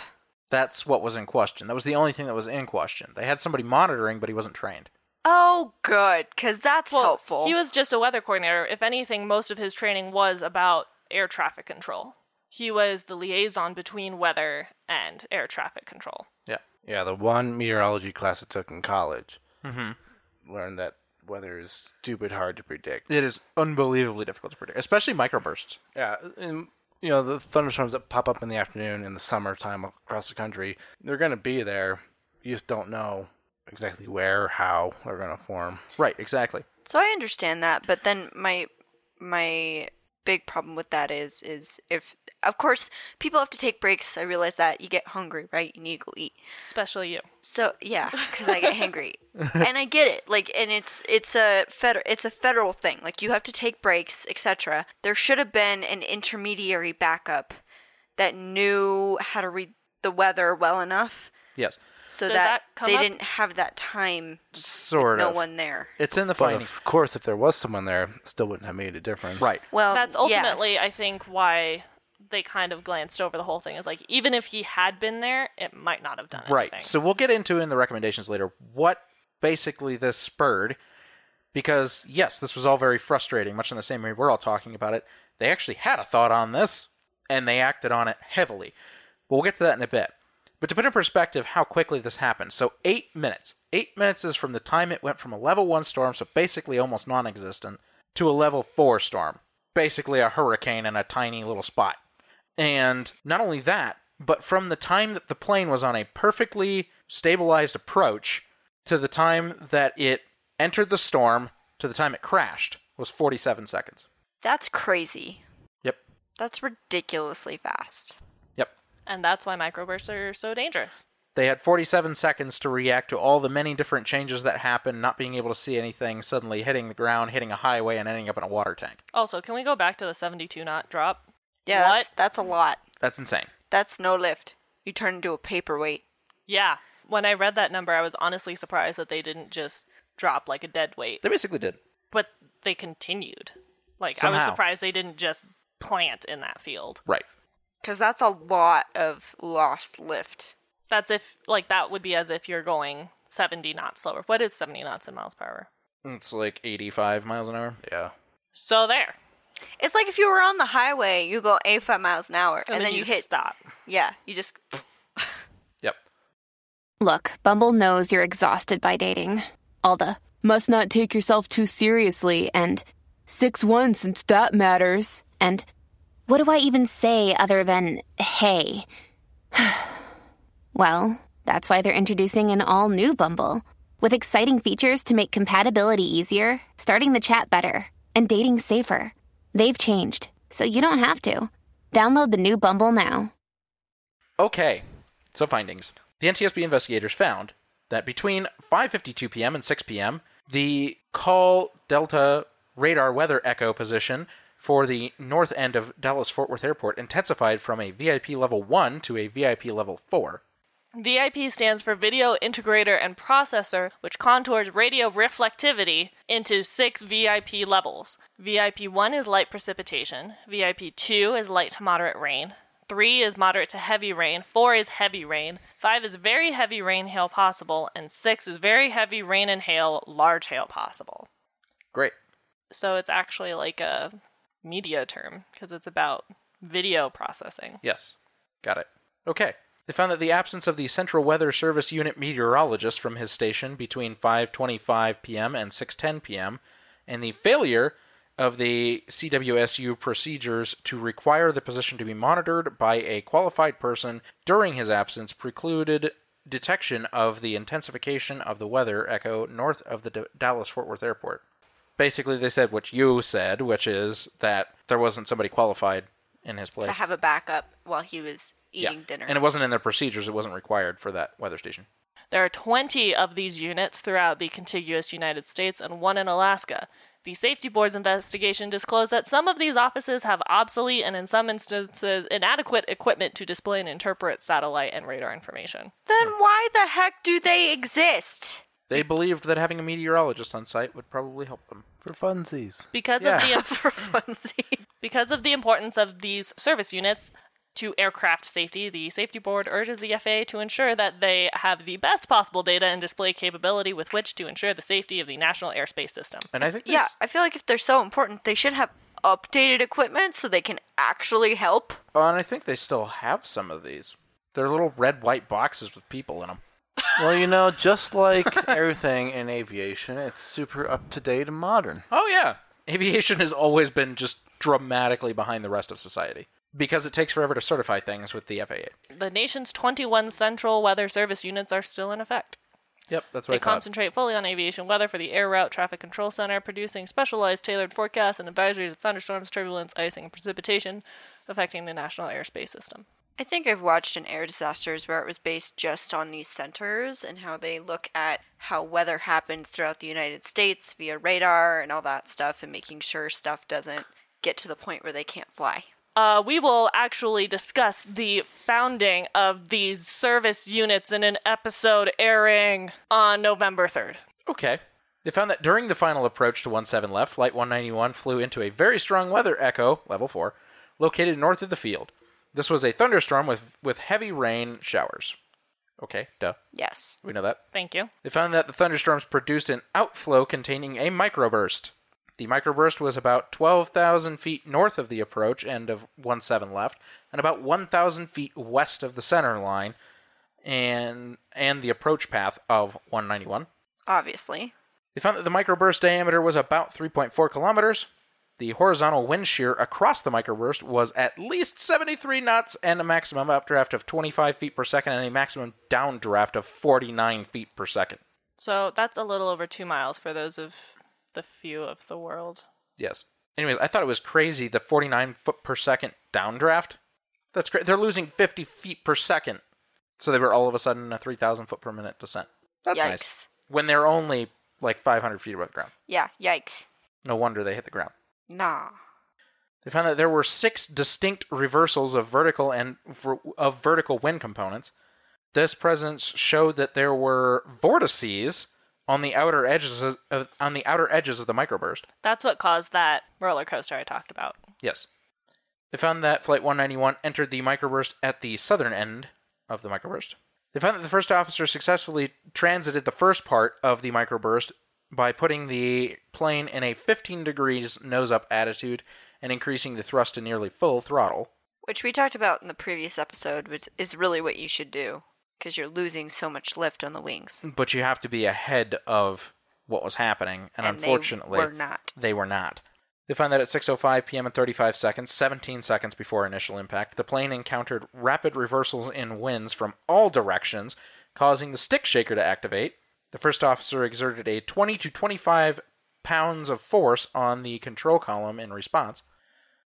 That's what was in question. That was the only thing that was in question. They had somebody monitoring, but he wasn't trained. Oh, good, because that's Well, helpful. he was just a weather coordinator. If anything, most of his training was about air traffic control. He was the liaison between weather and air traffic control. Yeah. Yeah, the one meteorology class I took in college Mm-hmm. learned that weather is stupid hard to predict. It is unbelievably difficult to predict, especially microbursts. Yeah, and you know the thunderstorms that pop up in the afternoon in the summertime across the country, they're going to be there. You just don't know exactly where or how they're going to form. Right, exactly. so I understand that, but then my my big problem with that is is if of course people have to take breaks. I realize that you get hungry, right? You need to go eat. Especially you. So yeah, because I get hangry, and I get it. Like, and it's it's a federal it's a federal thing. Like, you have to take breaks, etc. There should have been an intermediary backup that knew how to read the weather well enough Yes, so Does that, that they up? didn't have that time. sort no of. No one there. It's in the But findings. of course, if there was someone there, it still wouldn't have made a difference. Right. Well, That's ultimately, yes. I think, why they kind of glanced over the whole thing. Is like, even if he had been there, it might not have done Right. anything. So we'll get into in the recommendations later what basically this spurred because yes, this was all very frustrating, much in the same way we're all talking about it. They actually had a thought on this and they acted on it heavily. But we'll get to that in a bit. But to put in perspective how quickly this happened, so eight minutes. Eight minutes is from the time it went from a level one storm, so basically almost non existent, to a level four storm. Basically a hurricane in a tiny little spot. And not only that, but from the time that the plane was on a perfectly stabilized approach to the time that it entered the storm to the time it crashed was 47 seconds. that's crazy. Yep. That's ridiculously fast. Yep. and that's why microbursts are so dangerous. They had 47 seconds to react to all the many different changes that happened, not being able to see anything, suddenly hitting the ground, hitting a highway, and ending up in a water tank. Also, can we go back to the 72 knot drop? Yeah, What? That's, that's a lot. That's insane. That's no lift. You turn into a paperweight. Yeah. When I read that number, I was honestly surprised that they didn't just drop like a dead weight, They basically did. but they continued. Like I was surprised they didn't just plant in that field. Right. Because that's a lot of lost lift. That's if like that would be as if you're going 70 knots slower. What is 70 knots in miles per hour? It's like 85 miles an hour. Yeah. So there. It's like if you were on the highway, you go 85 miles an hour, and, then, you hit. stop. Yeah, you just. Yep. Look, Bumble knows you're exhausted by dating. All the must not take yourself too seriously and 6 1 since that matters. And what do I even say other than hey? well, that's why they're introducing an all new Bumble with exciting features to make compatibility easier, starting the chat better, and dating safer. They've changed, so you don't have to. Download the new Bumble now. Okay, so findings. The NTSB investigators found that between 5:52 p.m. and 6 p.m., the call Delta radar weather echo position for the north end of Dallas Fort Worth Airport intensified from a VIP level 1 to a VIP level 4. VIP stands for Video Integrator and Processor, which contours radio reflectivity into six VIP levels. VIP 1 is light precipitation, VIP 2 is light to moderate rain, 3 is moderate to heavy rain, 4 is heavy rain, 5 is very heavy rain hail possible, and 6 is very heavy rain and hail, large hail possible. Great. So it's actually like a media term because it's about video processing. Yes. Got it. Okay. They found that the absence of the Central Weather Service unit meteorologist from his station between 5:25 p.m. and 6:10 p.m. and the failure of the CWSU procedures to require the position to be monitored by a qualified person during his absence precluded detection of the intensification of the weather echo north of the D- Dallas Fort Worth airport. Basically, they said what you said, which is that there wasn't somebody qualified in his place. to have a backup while he was eating dinner. And it wasn't in their procedures, it wasn't required for that weather station. There are 20 of these units throughout the contiguous United States and one in Alaska. The Safety Board's investigation disclosed that some of these offices have obsolete and, in some instances, inadequate equipment to display and interpret satellite and radar information. then why the heck do they exist? They believed that having a meteorologist on site would probably help them. For funsies. Because Yeah. of the For funsies. because of the importance of these service units to aircraft safety, the Safety Board urges the FAA to ensure that they have the best possible data and display capability with which to ensure the safety of the national airspace system. And I think Yeah, this- I feel like if they're so important, they should have updated equipment so they can actually help. oh, and I think they still have some of these. They're little red white boxes with people in them. Well, you know, just like everything in aviation, it's super up to date and modern. Oh yeah, aviation has always been just dramatically behind the rest of society because it takes forever to certify things with the FAA. The nation's 21 Central Weather Service units are still in effect. Yep, that's what They I thought. concentrate fully on aviation weather for the Air Route Traffic Control Center, producing specialized tailored forecasts and advisories of thunderstorms, turbulence, icing, and precipitation affecting the national airspace system. I think I've watched an air disasters where it was based just on these centers and how they look at how weather happens throughout the United States via radar and all that stuff and making sure stuff doesn't get to the point where they can't fly. Uh, we will actually discuss the founding of these service units in an episode airing on November 3rd. Okay. They found that during the final approach to 17 left, Flight 191 flew into a very strong weather echo, level 4, located north of the field. This was a thunderstorm with, with heavy rain showers. Okay, duh. Yes. We know that. Thank you. They found that the thunderstorms produced an outflow containing a microburst. The microburst was about 12,000 feet north of the approach end of 17 left, and about 1,000 feet west of the center line, and and the approach path of 191. Obviously. They found that the microburst diameter was about 3.4 kilometers. The horizontal wind shear across the microburst was at least 73 knots and a maximum updraft of 25 feet per second and a maximum downdraft of 49 feet per second. So that's a little over two miles for those of the few of the world. Yes. Anyways, I thought it was crazy the 49 foot per second downdraft. That's great. They're losing 50 feet per second. So they were all of a sudden a 3,000 foot per minute descent. That's nice. Yikes. When they're only like 500 feet above the ground. Yeah, yikes. No wonder they hit the ground. Nah. They found that there were six distinct reversals of vertical and of vertical wind components. This presence showed that there were vortices on the outer edges of, of- on the outer edges of the microburst. That's what caused that roller coaster I talked about. Yes. They found that Flight 191 entered the microburst at the southern end of the microburst. They found that the first officer successfully transited the first part of the microburst by putting the plane in a 15 degrees nose up attitude and increasing the thrust to nearly full throttle. Which we talked about in the previous episode, which is really what you should do because you're losing so much lift on the wings. But you have to be ahead of what was happening, and, And they unfortunately, were not. They were not. They found that at 6:05 p.m. and 35 seconds, 17 seconds before initial impact, the plane encountered rapid reversals in winds from all directions, causing the stick shaker to activate. The first officer exerted a 20 to 25 pounds of force on the control column in response.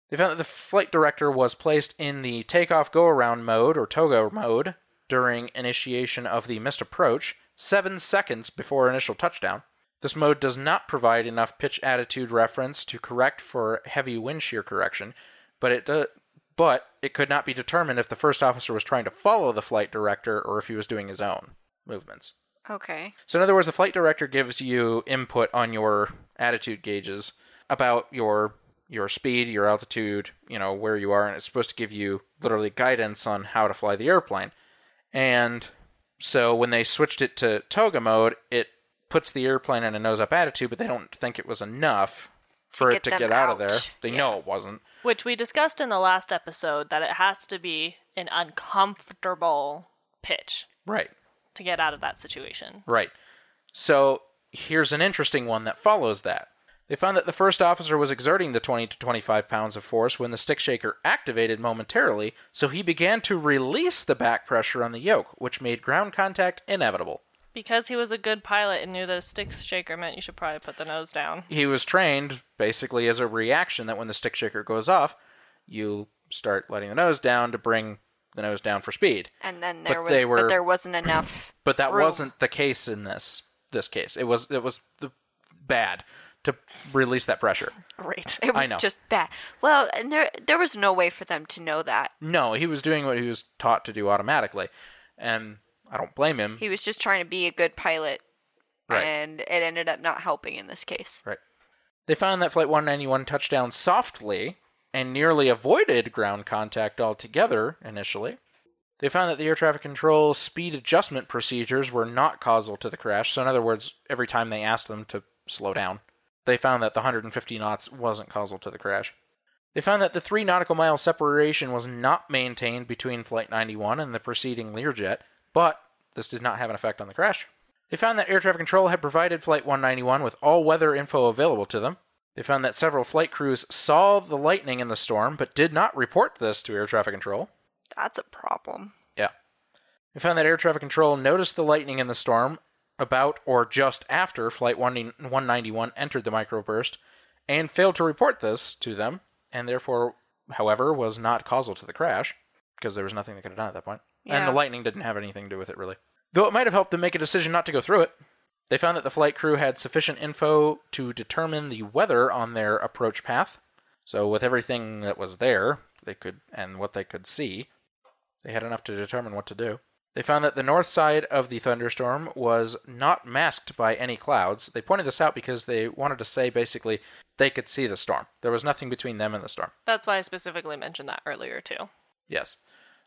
They found that the flight director was placed in the takeoff go around mode or toga mode during initiation of the missed approach, seven seconds before initial touchdown. This mode does not provide enough pitch attitude reference to correct for heavy wind shear correction, but it but it could not be determined if the first officer was trying to follow the flight director or if he was doing his own movements. Okay. So, in other words, the flight director gives you input on your attitude gauges about your your speed, your altitude, you know, where you are, and it's supposed to give you literally guidance on how to fly the airplane. And so when they switched it to toga mode, it puts the airplane in a nose up attitude, but they don't think it was enough for it to get out, of there. They Yeah. know it wasn't. Which we discussed in the last episode that it has to be an uncomfortable pitch Right. To get out of that situation. Right. So here's an interesting one that follows that. They found that the first officer was exerting the 20 to 25 pounds of force when the stick shaker activated momentarily, so he began to release the back pressure on the yoke, which made ground contact inevitable. Because he was a good pilot and knew that a stick shaker meant you should probably put the nose down. He was trained basically as a reaction that when the stick shaker goes off, you start letting the nose down to bring the was down for speed. And then But there was, they were- but there wasn't enough. But that room. wasn't the case in this this case. It was it was the bad to release that pressure. Great. It was I know. just bad. Well, and there there was no way for them to know that. No, he was doing what he was taught to do automatically, and I don't blame him. He was just trying to be a good pilot, Right. and it ended up not helping in this case. Right. They found that Flight 191 touched down softly and nearly avoided ground contact altogether initially. They found that the air traffic control speed adjustment procedures were not causal to the crash. So, in other words, every time they asked them to slow down, they found that the 150 knots wasn't causal to the crash. They found that the three nautical mile separation was not maintained between Flight 91 and the preceding Learjet, but this did not have an effect on the crash. They found that air traffic control had provided Flight 191 with all weather info available to them. They found that several flight crews saw the lightning in the storm but did not report this to air traffic control. That's a problem. Yeah. They found that air traffic control noticed the lightning in the storm about or just after Flight 191 entered the microburst and failed to report this to them, and therefore, however, was not causal to the crash because there was nothing they could have done at that point. Yeah. And the lightning didn't have anything to do with it, really. Though it might have helped them make a decision not to go through it. They found that the flight crew had sufficient info to determine the weather on their approach path. So, with everything that was there, they could and what they could see, they had enough to determine what to do. They found that the north side of the thunderstorm was not masked by any clouds. They pointed this out because they wanted to say basically they could see the storm. There was nothing between them and the storm. That's why I specifically mentioned that earlier, too. Yes.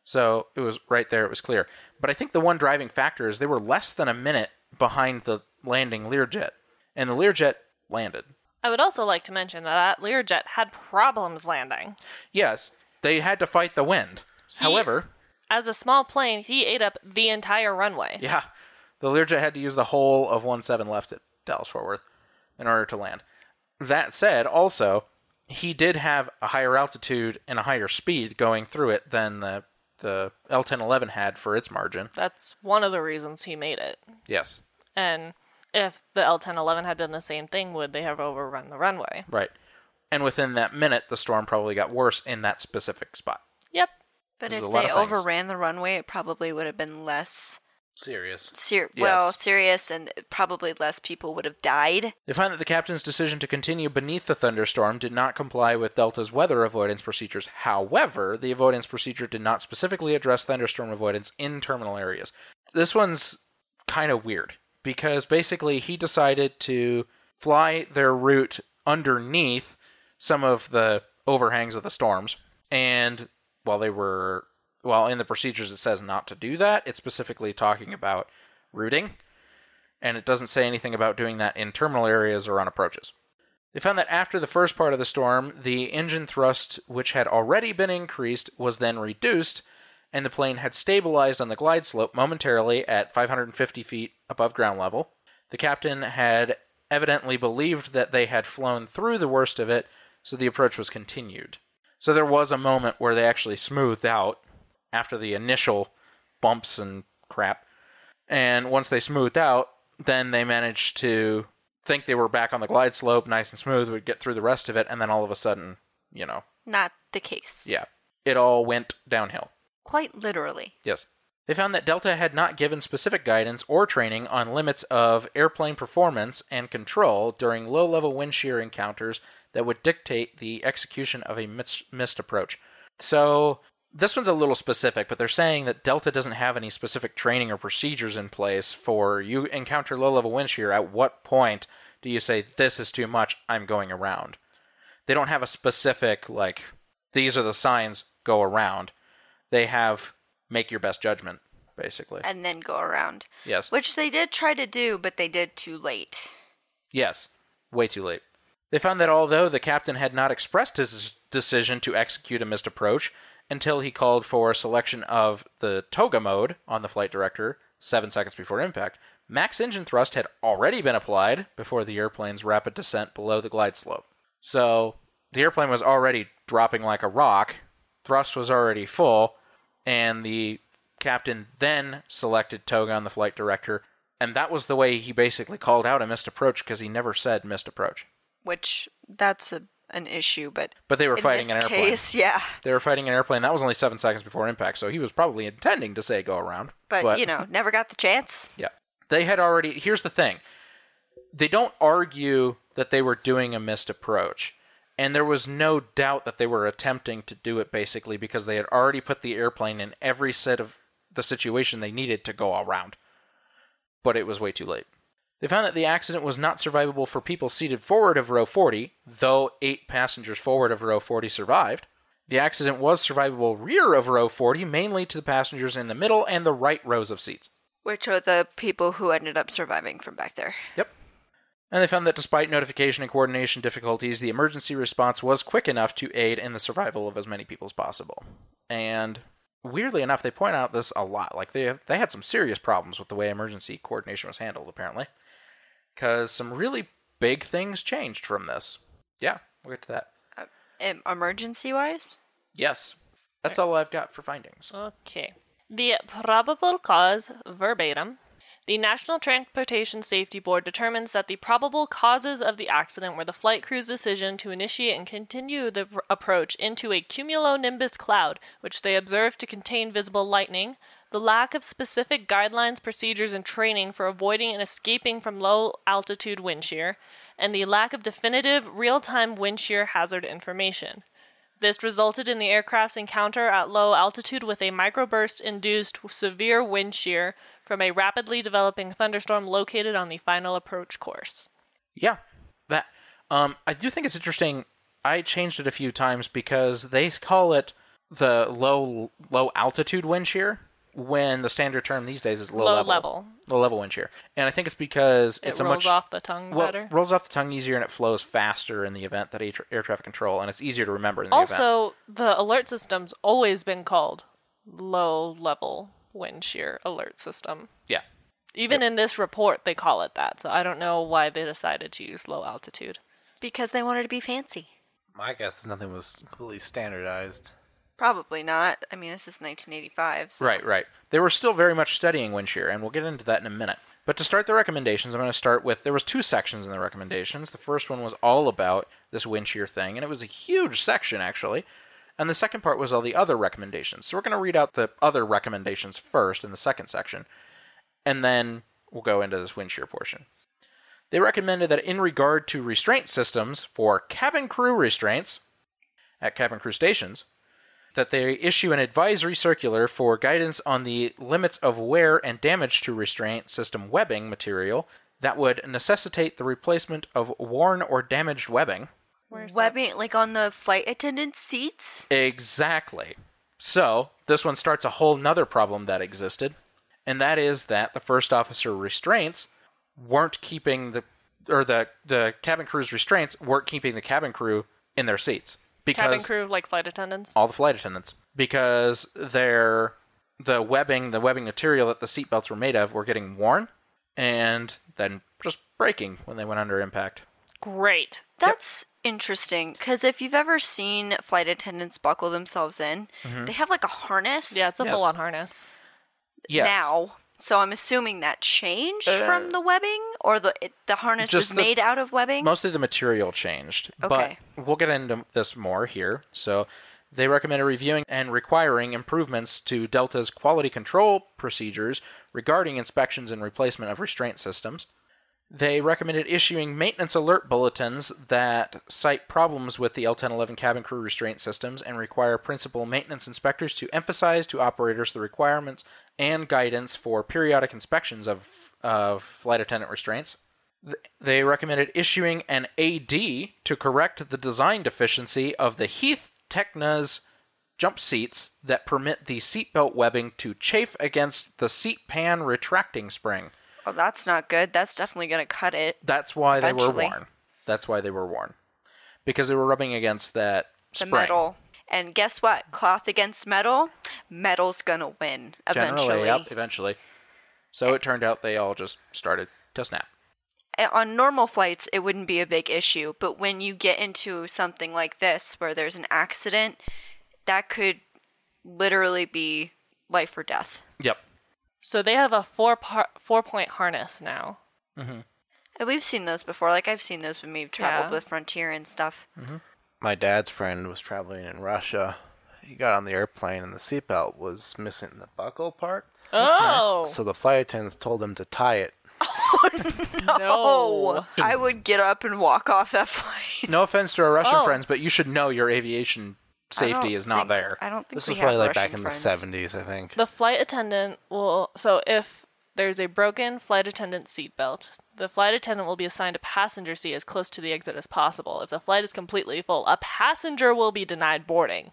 So it was right there, it was clear. But I think the one driving factor is they were less than a minute behind the landing Learjet. And the Learjet landed. I would also like to mention that that Learjet had problems landing. Yes, they had to fight the wind. However, As a small plane, he ate up the entire runway. yeah, the Learjet had to use the whole of 1-7 left at Dallas Fort Worth in order to land. That said, also, he did have a higher altitude and a higher speed going through it than the the L1011 had for its margin. That's one of the reasons he made it. Yes. And if the L1011 had done the same thing, would they have overrun the runway? Right. And within that minute, the storm probably got worse in that specific spot. Yep. But There's if they overran the runway, it probably would have been less Serious. ser- Yes. well serious, and probably less people would have died. They find that the captain's decision to continue beneath the thunderstorm did not comply with Delta's weather avoidance procedures. However, the avoidance procedure did not specifically address thunderstorm avoidance in terminal areas. This one's kind of weird because basically he decided to fly their route underneath some of the overhangs of the storms. And while they were, well, in the procedures it says not to do that, it's specifically talking about routing and it doesn't say anything about doing that in terminal areas or on approaches. They found that after the first part of the storm, the engine thrust, which had already been increased, was then reduced, and the plane had stabilized on the glide slope momentarily at 550 feet above ground level. The captain had evidently believed that they had flown through the worst of it, so the approach was continued. So there was a moment where they actually smoothed out after the initial bumps and crap. And once they smoothed out, then they managed to think they were back on the glide slope, nice and smooth, would get through the rest of it, and then all of a sudden, you know, Not the case. yeah, it all went downhill. Quite literally. Yes. They found that Delta had not given specific guidance or training on limits of airplane performance and control during low level wind shear encounters that would dictate the execution of a mis- missed approach. So this one's a little specific, but they're saying that Delta doesn't have any specific training or procedures in place for you encounter low level wind shear. At what point do you say this is too much? I'm going around. They don't have a specific like these are the signs. Go around. They have make your best judgment basically. And then go around. Yes. Which they did try to do, but they did too late. Yes, way too late. They found that although the captain had not expressed his decision to execute a missed approach until he called for a selection of the toga mode on the flight director seven seconds before impact, max engine thrust had already been applied before the airplane's rapid descent below the glide slope. So the airplane was already dropping like a rock, thrust was already full, and the captain then selected toga on the flight director and that was the way he basically called out a missed approach because he never said missed approach. Which that's a an issue, but But they were in fighting an airplane. case, yeah. They were fighting an airplane. That was only seven seconds before impact, so he was probably intending to say go around. But, you know, never got the chance. Yeah. They had already. Here's the thing they don't argue that they were doing a missed approach. And there was no doubt that they were attempting to do it basically because they had already put the airplane in every set of the situation they needed to go around. But it was way too late. They found that the accident was not survivable for people seated forward of row 40, though eight passengers forward of row 40 survived. The accident was survivable rear of row 40, mainly to the passengers in the middle and the right rows of seats. Which are the people who ended up surviving from back there. Yep. And they found that despite notification and coordination difficulties, the emergency response was quick enough to aid in the survival of as many people as possible. And weirdly enough, they point out this a lot. Like they they had some serious problems with the way emergency coordination was handled, apparently, because some really big things changed from this. Yeah, we'll get to that. Uh, em- emergency wise? Yes, that's all I've got for findings. Okay. The probable cause, verbatim. The National Transportation Safety Board determines that the probable causes of the accident were the flight crew's decision to initiate and continue the approach into a cumulonimbus cloud, which they observed to contain visible lightning, the lack of specific guidelines, procedures, and training for avoiding and escaping from low altitude wind shear, and the lack of definitive real time wind shear hazard information. This resulted in the aircraft's encounter at low altitude with a microburst induced severe wind shear from a rapidly developing thunderstorm located on the final approach course. Yeah, that. Um, I do think it's interesting. I changed it a few times because they call it the low low altitude wind shear when the standard term these days is low, Low level. level. Low level wind shear, and I think it's because It it's a rolls much off the tongue well better. rolls off the tongue easier and it flows faster in the event that air, air traffic control, and it's easier to remember in the event. Also, the alert system's always been called low level wind shear alert system. Yeah, Even in this report, they call it that. So I don't know why they decided to use low altitude. Because they wanted to be fancy. My guess is nothing was completely standardized. Probably not. I mean, this is 1985. So. Right, right. They were still very much studying wind shear, and we'll get into that in a minute. But to start the recommendations, I'm going to start with there was two sections in the recommendations. The first one was all about this wind shear thing, and it was a huge section actually. And the second part was all the other recommendations. So we're going to read out the other recommendations first in the second section, and then we'll go into this wind shear portion. They recommended that in regard to restraint systems for cabin crew restraints at cabin crew stations, that they issue an advisory circular for guidance on the limits of wear and damage to restraint system webbing material that would necessitate the replacement of worn or damaged webbing. Where's that? Webbing, like on the flight attendant seats? Exactly. So, this one starts a whole nother problem that existed, and that is that the first officer restraints weren't keeping the or the the cabin crew's restraints weren't keeping the cabin crew in their seats because Cabin crew, like flight attendants. all the flight attendants because their the webbing the webbing material that the seatbelts were made of were getting worn and then just breaking when they went under impact. Great. That's interesting because if you've ever seen flight attendants buckle themselves in, they have like a harness. Yeah, it's a Yes. full on harness. Yes. Now, so I'm assuming that changed Uh, from the webbing, or the it, the harness was the- made out of webbing. Mostly the material changed, Okay. but we'll get into this more here. So they recommended reviewing and requiring improvements to Delta's quality control procedures regarding inspections and replacement of restraint systems. They recommended issuing maintenance alert bulletins that cite problems with the L1011 cabin crew restraint systems and require principal maintenance inspectors to emphasize to operators the requirements and guidance for periodic inspections of, of flight attendant restraints. They recommended issuing an AD to correct the design deficiency of the Heath Tecna's jump seats that permit the seatbelt webbing to chafe against the seat pan retracting spring. Oh, that's not good. That's definitely going to cut it. That's why they were worn. That's why they were worn. Because they were rubbing against that The metal. And guess what? Cloth against metal, metal's going to win eventually. Generally, yep, eventually. So it turned out they all just started to snap. On normal flights it wouldn't be a big issue but when you get into something like this where there's an accident that could literally be life or death Yep. So they have a four par- four point harness now. Mm-hmm. and we've seen those before like i've seen those when we've traveled Yeah. with frontier and stuff mm-hmm. My dad's friend was traveling in Russia. He got on the airplane and the seatbelt was missing the buckle part. Oh So the flight attendants told him to tie it. Oh, no! oh i would get up and walk off that flight No offense to our Russian Oh. friends, but you should know your aviation I don't safety is not think- there. i don't think This we was have probably like Russian back in friends. the 70s, I think. The flight attendant will. So if there's a broken flight attendant seatbelt, the flight attendant will be assigned a passenger seat as close to the exit as possible. If the flight is completely full, a passenger will be denied boarding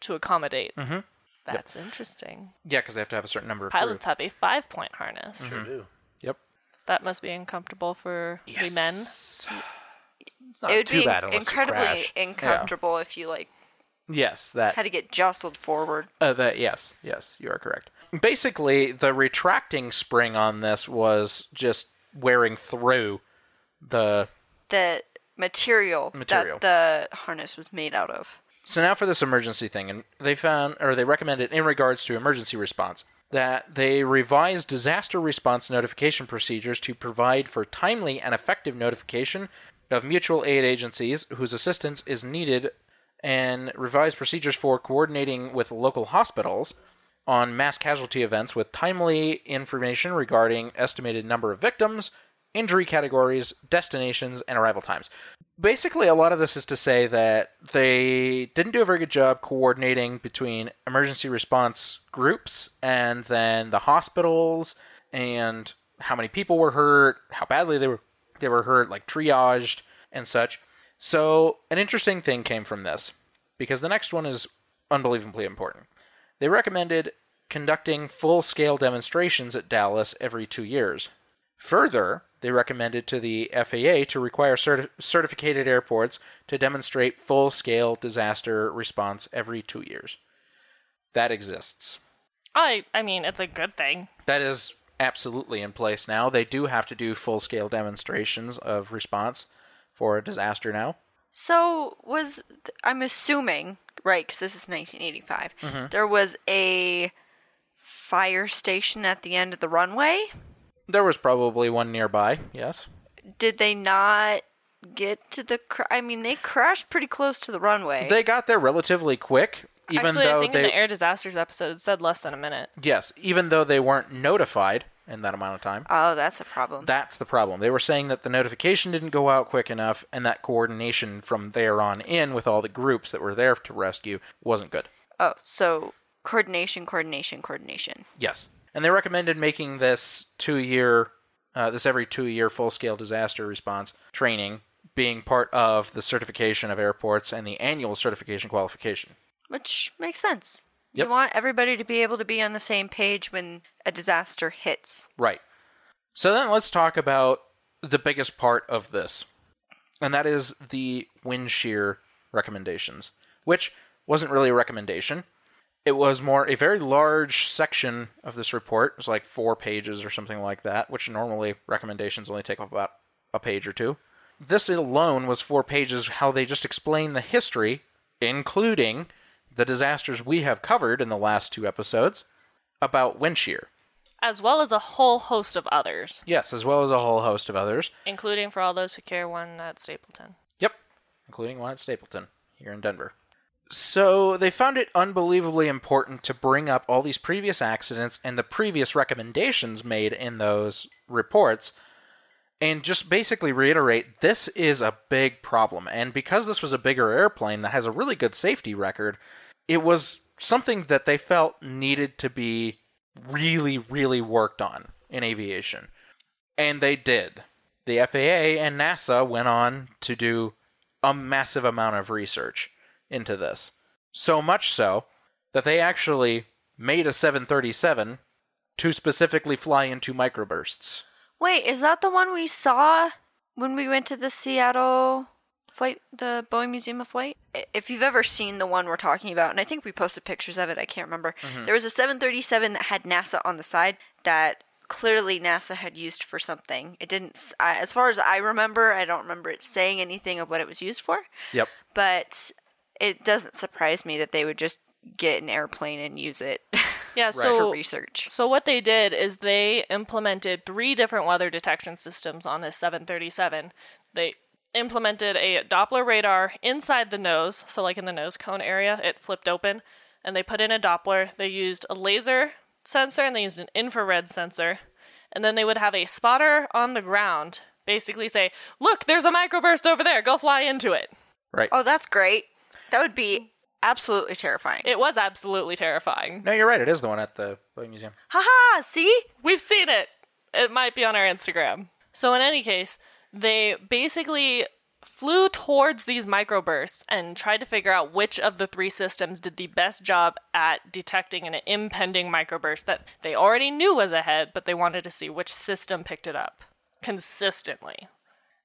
to accommodate. Mm-hmm. That's interesting. Yeah, because they have to have a certain number of Pilots crew. have a five point harness. They do. Yep. That must be uncomfortable for the men. It's not it would too be bad unless you incredibly crash. uncomfortable if you like Yes, that had to get jostled forward Uh, that yes, yes, you are correct. Basically, the retracting spring on this was just wearing through the. the material, Material. that the harness was made out of So now for this emergency thing, and they found, or they recommended in regards to emergency response, that they revised disaster response notification procedures to provide for timely and effective notification of mutual aid agencies whose assistance is needed, and revised procedures for coordinating with local hospitals on mass casualty events with timely information regarding estimated number of victims, injury categories, destinations, and arrival times. Basically, a lot of this is to say that they didn't do a very good job coordinating between emergency response groups and then the hospitals and how many people were hurt, how badly they were they were hurt, like triaged and such. So, an interesting thing came from this because the next one is unbelievably important. They recommended conducting full scale demonstrations at Dallas every two years. Further, they recommended to the FAA to require certi- certificated airports to demonstrate full scale disaster response every two years. That exists. I I mean, it's a good thing. That is absolutely in place now. They do have to do full scale demonstrations of response for a disaster now. So was I'm assuming right because this is 1985. Mm-hmm. There was a fire station at the end of the runway. There was probably one nearby, yes. Did they not get to the? Cr- I mean, they crashed pretty close to the runway. They got there relatively quick, even Actually, though I think they in the air disasters episode it said less than a minute. yes, even though they weren't notified in that amount of time. oh, that's a problem. That's the problem. They were saying that the notification didn't go out quick enough, and that coordination from there on in with all the groups that were there to rescue wasn't good. oh, so coordination, coordination, coordination. Yes, and they recommended making this two-year, uh, this every two-year full-scale disaster response training being part of the certification of airports and the annual certification qualification. Which makes sense. Yep. You want everybody to be able to be on the same page when a disaster hits. Right. So then let's talk about the biggest part of this, and that is the wind shear recommendations, which wasn't really a recommendation. It was more a very large section of this report. It was like four pages or something like that, which normally recommendations only take up about a page or two. This alone was four pages, how they just explain the history, including the disasters we have covered in the last two episodes, about wind shear. As well as a whole host of others, Yes, as well as a whole host of others. including for all those who care one at Stapleton. Yep, including one at Stapleton here in Denver. So they found it unbelievably important to bring up all these previous accidents and the previous recommendations made in those reports and just basically reiterate this is a big problem. And because this was a bigger airplane that has a really good safety record, it was something that they felt needed to be really, really worked on in aviation. And they did. The FAA and NASA went on to do a massive amount of research into this. So much so that they actually made a 737 to specifically fly into microbursts. Wait, is that the one we saw when we went to the Seattle flight, the Boeing Museum of Flight? If you've ever seen the one we're talking about, and I think we posted pictures of it, I can't remember. Mm-hmm. There was a 737 that had NASA on the side that clearly NASA had used for something. It didn't, as far as I remember, I don't remember it saying anything of what it was used for, Yep. but it doesn't surprise me that they would just get an airplane and use it Yeah, for so research. So what they did is they implemented three different weather detection systems on this 737. They implemented a Doppler radar inside the nose, so like in the nose cone area, it flipped open, and they put in a Doppler. They used a laser sensor and they used an infrared sensor, and then they would have a spotter on the ground basically say, "Look, there's a microburst over there. Go fly into it." Right. Oh, that's great. That would be absolutely terrifying. It was absolutely terrifying. No, you're right. It is the one at the Boeing Museum. Haha, see? We've seen it. It might be on our Instagram. So, in any case, they basically flew towards these microbursts and tried to figure out which of the three systems did the best job at detecting an impending microburst that they already knew was ahead, but they wanted to see which system picked it up consistently.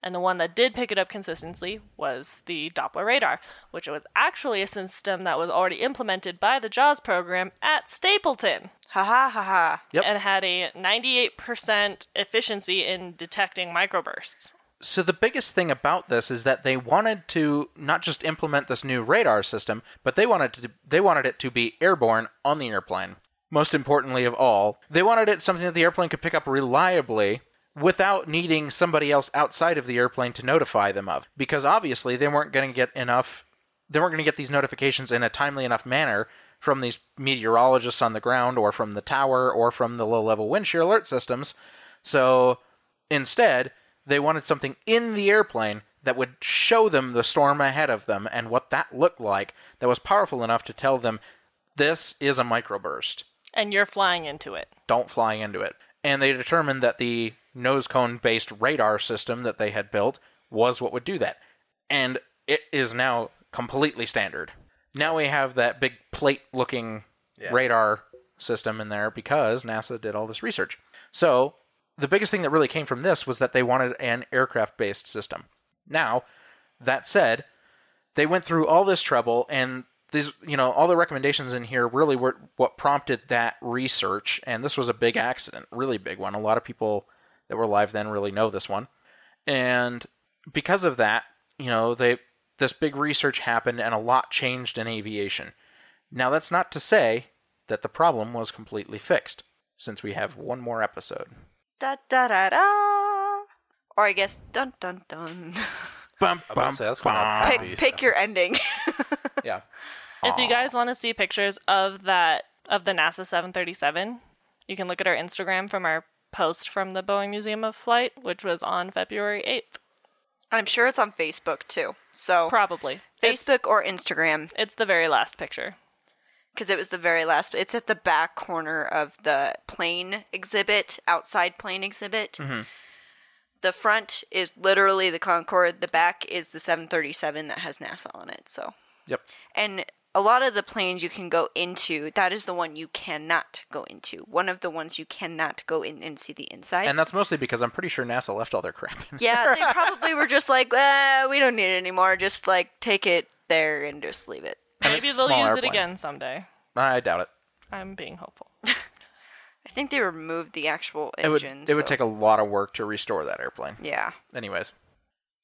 And the one that did pick it up consistently was the Doppler radar, which was actually a system that was already implemented by the JAWS program at Stapleton Haha, haha. Yep. and had a 98% efficiency in detecting microbursts. So the biggest thing about this is that they wanted to not just implement this new radar system, but they wanted to they wanted it to be airborne on the airplane. Most importantly of all, they wanted it something that the airplane could pick up reliably without needing somebody else outside of the airplane to notify them of. Because obviously they weren't going to get enough they weren't going to get these notifications in a timely enough manner from these meteorologists on the ground or from the tower or from the low level wind shear alert systems. So instead, they wanted something in the airplane that would show them the storm ahead of them and what that looked like that was powerful enough to tell them this is a microburst. And you're flying into it. Don't fly into it. And they determined that the nose cone based radar system that they had built was what would do that. And it is now completely standard. Now we have that big plate looking radar system in there because NASA did all this research. So, the biggest thing that really came from this was that they wanted an aircraft based system. Now, that said, they went through all this trouble and these you know all the recommendations in here really were what prompted that research and this was a big accident really big one. A lot of people that were alive then really know this one. And because of that you know they this big research happened and a lot changed in aviation. Now that's not to say that the problem was completely fixed since we have one more episode Da da da da. Or I guess dun dun dun. bum, I was to say, that's going out bum. happy. pick pick your ending. yeah If you guys want to see pictures of that of the NASA 737, you can look at our Instagram from our post from the Boeing Museum of Flight, which was on February 8th. I'm sure it's on Facebook too. So Probably. It's, Facebook or Instagram it's the very last picture. Because it was the very last. It's at the back corner of the plane exhibit, outside plane exhibit. The front is literally the Concorde. The back is the 737 that has NASA on it. So, yep and a lot of the planes you can go into. That is the one you cannot go into. One of the ones you cannot go in and see the inside. and that's mostly because i'm pretty sure nasa left all their crap in yeah, they probably were just like, uh, we don't need it anymore. Just like take it there and just leave it. And Maybe they'll use airplane. it again someday. i doubt it I'm being hopeful. I think they removed the actual it would engine. it would take a lot of work to restore that airplane. Yeah. Anyways,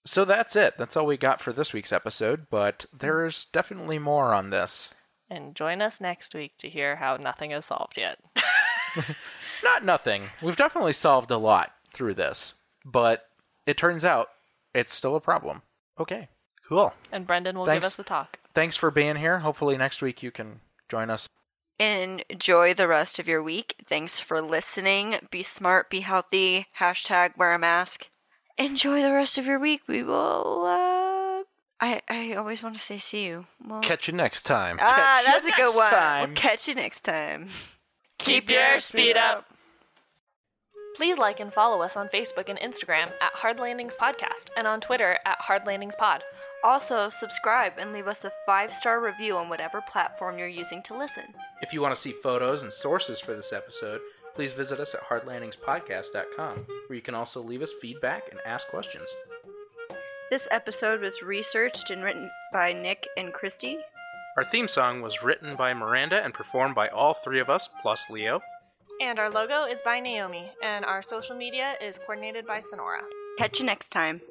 so that's it. That's all we got for this week's episode. But there's definitely more on this. And join us next week to hear how nothing is solved yet. Not nothing. We've definitely solved a lot through this, but it turns out it's still a problem. Okay. Cool. And Brendan will give us the talk. Thanks for being here. Hopefully next week you can join us. Enjoy the rest of your week. Thanks for listening. Be smart, be healthy. Hashtag wear a mask. enjoy the rest of your week. We will. Uh, I I always want to say see you. Well, Catch you next time. ah, Catch that's a good one. We'll catch you next time. Keep your speed up. Please like and follow us on Facebook and Instagram at Hard Landings Podcast and on Twitter at Hard Landings Pod. Also, subscribe and leave us a five star review on whatever platform you're using to listen. If you want to see photos and sources for this episode, please visit us at hardlandingspodcast.com, where you can also leave us feedback and ask questions. This episode was researched and written by Nick and Christy. Our theme song was written by Miranda and performed by all three of us, plus Leo. And our logo is by Naomi, and our social media is coordinated by Sonora. Catch you next time.